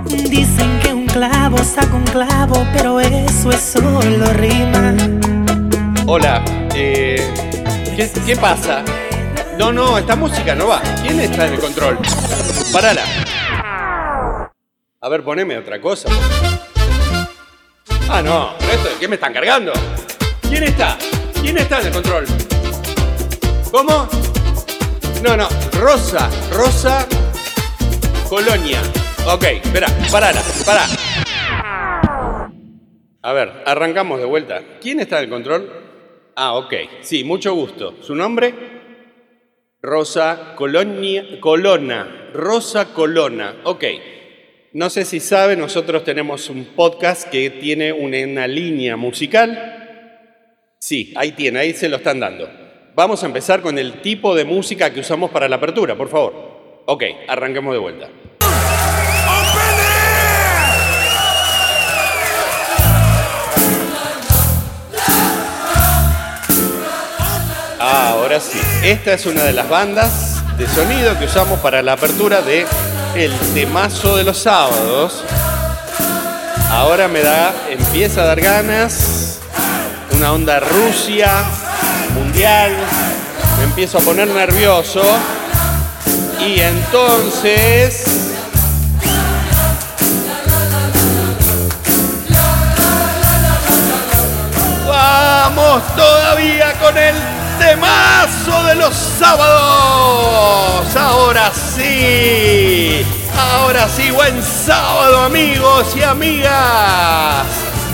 Dicen que un clavo saca un clavo, pero eso es solo rima. Hola, eh, ¿qué, qué pasa? No, no, esta música no va. ¿Quién está en el control? Parala. A ver, poneme otra cosa. Ah, no, pero esto, ¿qué me están cargando? ¿Quién está? ¿Quién está en el control? ¿Cómo? No, no, Rosa, Rosa Colonia. Ok, espera, parala, pará. A ver, arrancamos de vuelta. ¿Quién está en el control? Ah, ok. Sí, mucho gusto. ¿Su nombre? Rosa Colonia, Colona. Rosa Colona. Ok. No sé si sabe, nosotros tenemos un podcast que tiene una línea musical. Sí, ahí tiene, ahí se lo están dando. Vamos a empezar con el tipo de música que usamos para la apertura, por favor. Ok, arranquemos de vuelta. Ah, ahora sí. Esta es una de las bandas de sonido que usamos para la apertura de El temazo de los sábados. Ahora me da, empieza a dar ganas, una onda Rusia, mundial, me empiezo a poner nervioso y entonces... Vamos todavía con el temazo de los sábados. Ahora sí. Ahora sí, buen sábado amigos y amigas.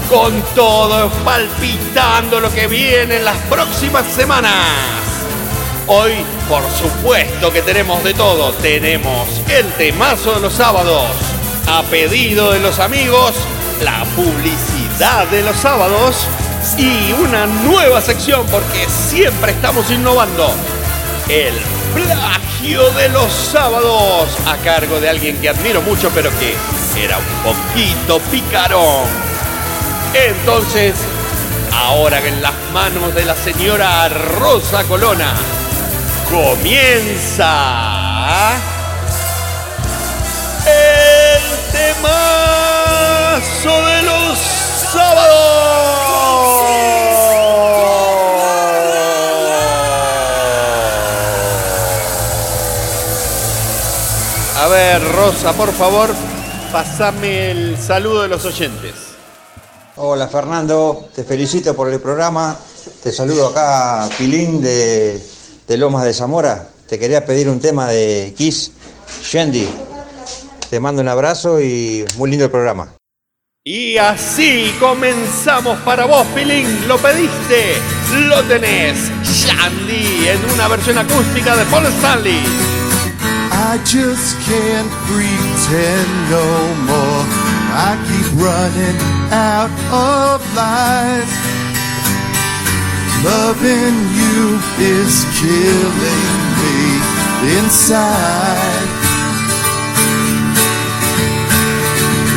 Con todo palpitando lo que viene en las próximas semanas. Hoy, por supuesto que tenemos de todo. Tenemos el temazo de los sábados. A pedido de los amigos, la publicidad de los sábados y una nueva sección porque siempre estamos innovando. El plagio de los sábados a cargo de alguien que admiro mucho pero que era un poquito picarón. Entonces, ahora en las manos de la señora Rosa Colona, comienza el temazo de los sábados. A ver, Rosa, por favor, pasame el saludo de los oyentes. Hola Fernando, te felicito por el programa. Te saludo acá, Pilín de, de Lomas de Zamora. Te quería pedir un tema de Kiss, Shandy. Te mando un abrazo y muy lindo el programa. Y así comenzamos para vos, Pilín. Lo pediste, lo tenés. Shandy en una versión acústica de Paul Stanley. I just can't pretend no more. I keep running out of lies. Loving you is killing me inside.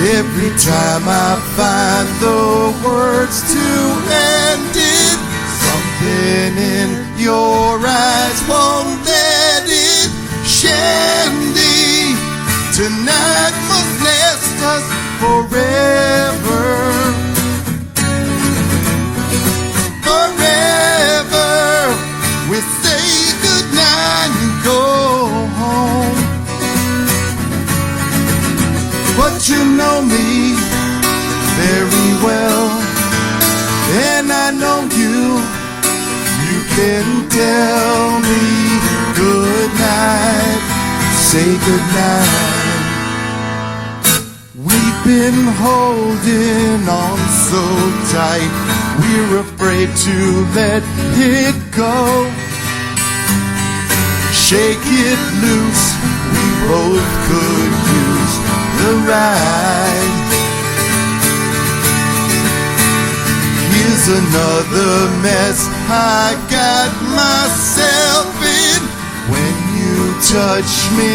Every time I find the words to end it, something in your eyes won't let it. Shandy, tonight must last You know me very well, and I know you. You can tell me good night, say good night. We've been holding on so tight, we're afraid to let it go. Shake it loose, we both could the ride. Here's another mess I got myself in. When you touch me,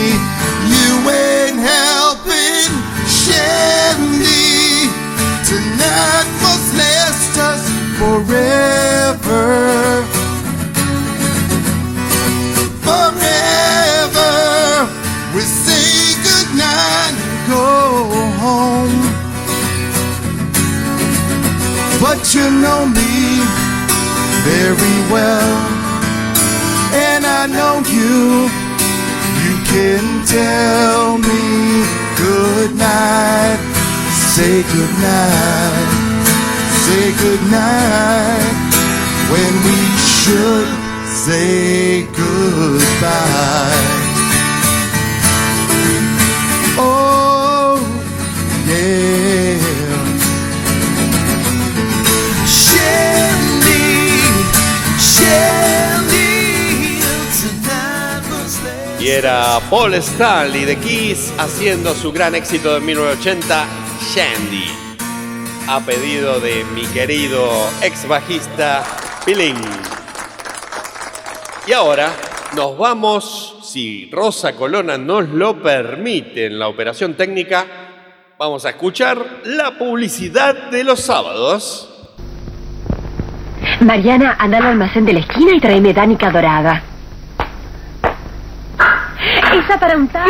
you ain't helping. Shandy, tonight must last us forever. Know me very well, and I know you. You can tell me good night, say good night, say good night when we should say goodbye. Y era Paul Stanley de Kiss haciendo su gran éxito de 1980, Shandy, a pedido de mi querido ex bajista Pilling. Y ahora nos vamos, si Rosa Colona nos lo permite en la operación técnica, vamos a escuchar la publicidad de los sábados. Mariana, anda al almacén de la esquina y tráeme dánica dorada. Esa para untar.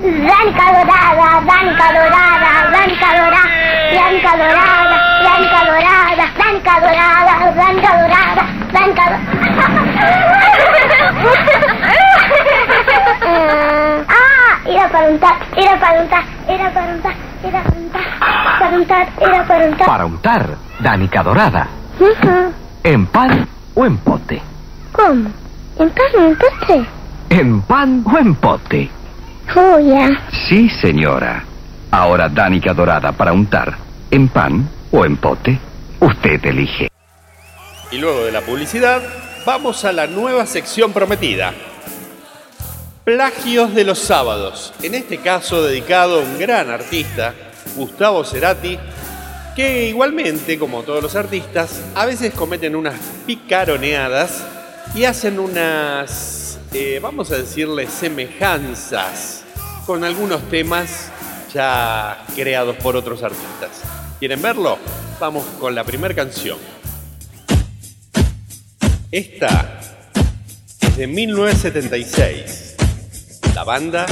Blanca dorada, blanca dorada, blanca dorada, blanca dorada, blanca dorada, blanca dorada, blanca dorada, blanca dorada. Ah, era para untar, era para untar, era para untar, era para untar, para untar, era para untar. Para untar, Danica dorada. Ujú. ¿En pan o en pote? ¿Cómo? ¿En pan o en postre? ¿En pan o en pote? Oh, ya. Sí, señora. Ahora Danica dorada para untar. ¿En pan o en pote? Usted elige. Y luego de la publicidad, vamos a la nueva sección prometida. Plagios de los sábados. En este caso dedicado a un gran artista, Gustavo Cerati, que igualmente, como todos los artistas, a veces cometen unas picaroneadas y hacen unas, eh, vamos a decirle, semejanzas con algunos temas ya creados por otros artistas. ¿Quieren verlo? Vamos con la primera canción. Esta es de 1976. La banda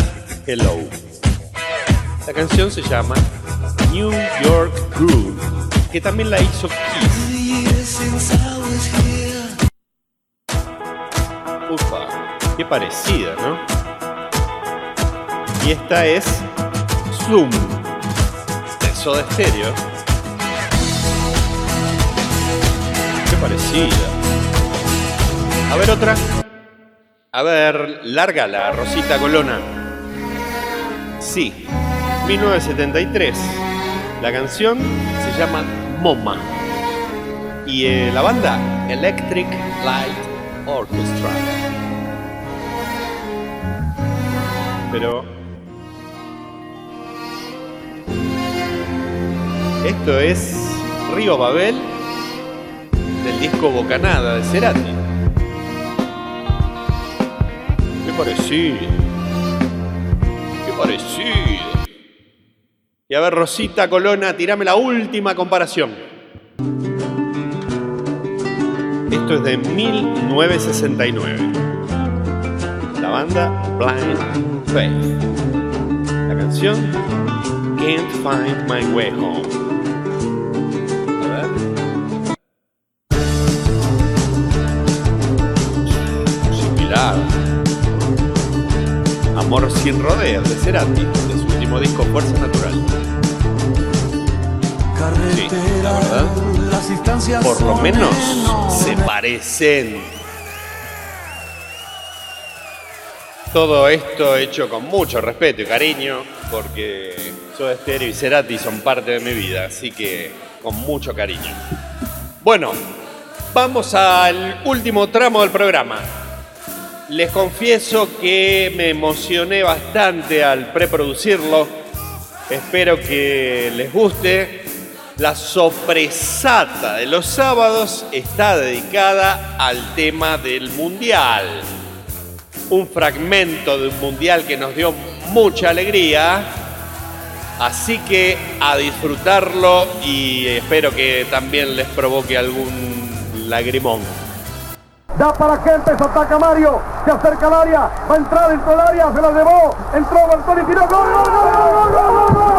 Hello. La canción se llama New York Groove, que también la hizo Kiss. Qué parecida, ¿no? Y esta es Zoom, de Soda Stereo. Qué parecida. A ver otra. A ver, lárgala, Rosita Colona. Sí, 1973. La canción se llama MoMA. Y eh, la banda Electric Light Orchestra. Pero... Esto es Río Babel del disco Bocanada de Cerati. Qué parecido. Qué parecido. Y a ver, Rosita Colona, tirame la última comparación. Esto es de 1969. La banda Blind Faith. La canción Can't Find My Way Home. A ver. Similar. Amor sin rodeos de Cerati, de su último disco Fuerza Natural. Sí, la verdad. Por lo menos se parecen. Todo esto hecho con mucho respeto y cariño, porque Soda Stereo y Cerati son parte de mi vida, así que con mucho cariño. Bueno, vamos al último tramo del programa. Les confieso que me emocioné bastante al preproducirlo. Espero que les guste. La sorpresata de los sábados está dedicada al tema del mundial un fragmento de un mundial que nos dio mucha alegría. Así que a disfrutarlo y espero que también les provoque algún lagrimón. Da para Kempes, ataca Mario, se acerca al área, va a entrar dentro del área, se la llevó, entró Bartoli, tiró, gol, gol, gol, gol, gol, gol, gol.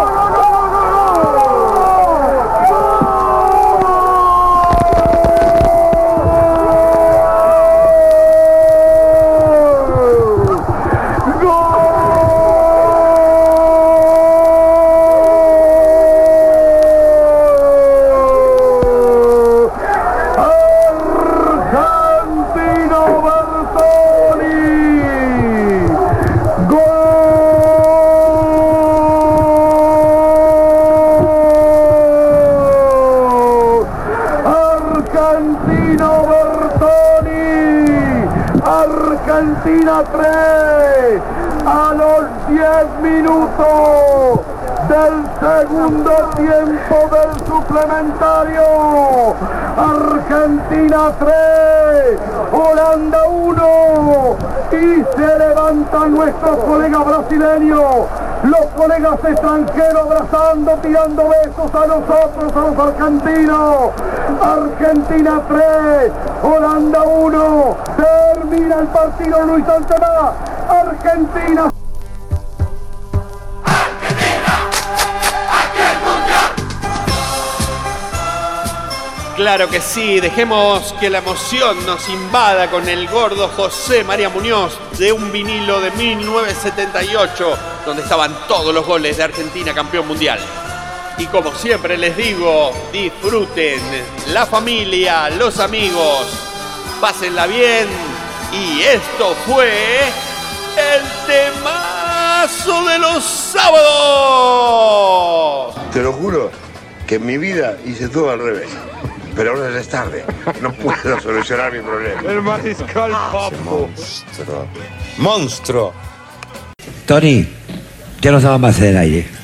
Argentina 3 a los 10 minutos del segundo tiempo del suplementario. Argentina 3, Holanda 1 y se levantan nuestros colegas brasileños, los colegas extranjeros abrazando, tirando besos a nosotros, a los argentinos. Argentina 3, Holanda 1, termina el partido Luis Santemá, Argentina Claro que sí, dejemos que la emoción nos invada con el gordo José María Muñoz de un vinilo de 1978, donde estaban todos los goles de Argentina campeón mundial. Y como siempre les digo, disfruten la familia, los amigos, pásenla bien. Y esto fue el temazo de los sábados. Te lo juro que en mi vida hice todo al revés. Pero ahora ya es tarde. No puedo solucionar mi problema. El mariscal Papo. Monstruo. Monstruo. Tony, ya no estaba más en el aire.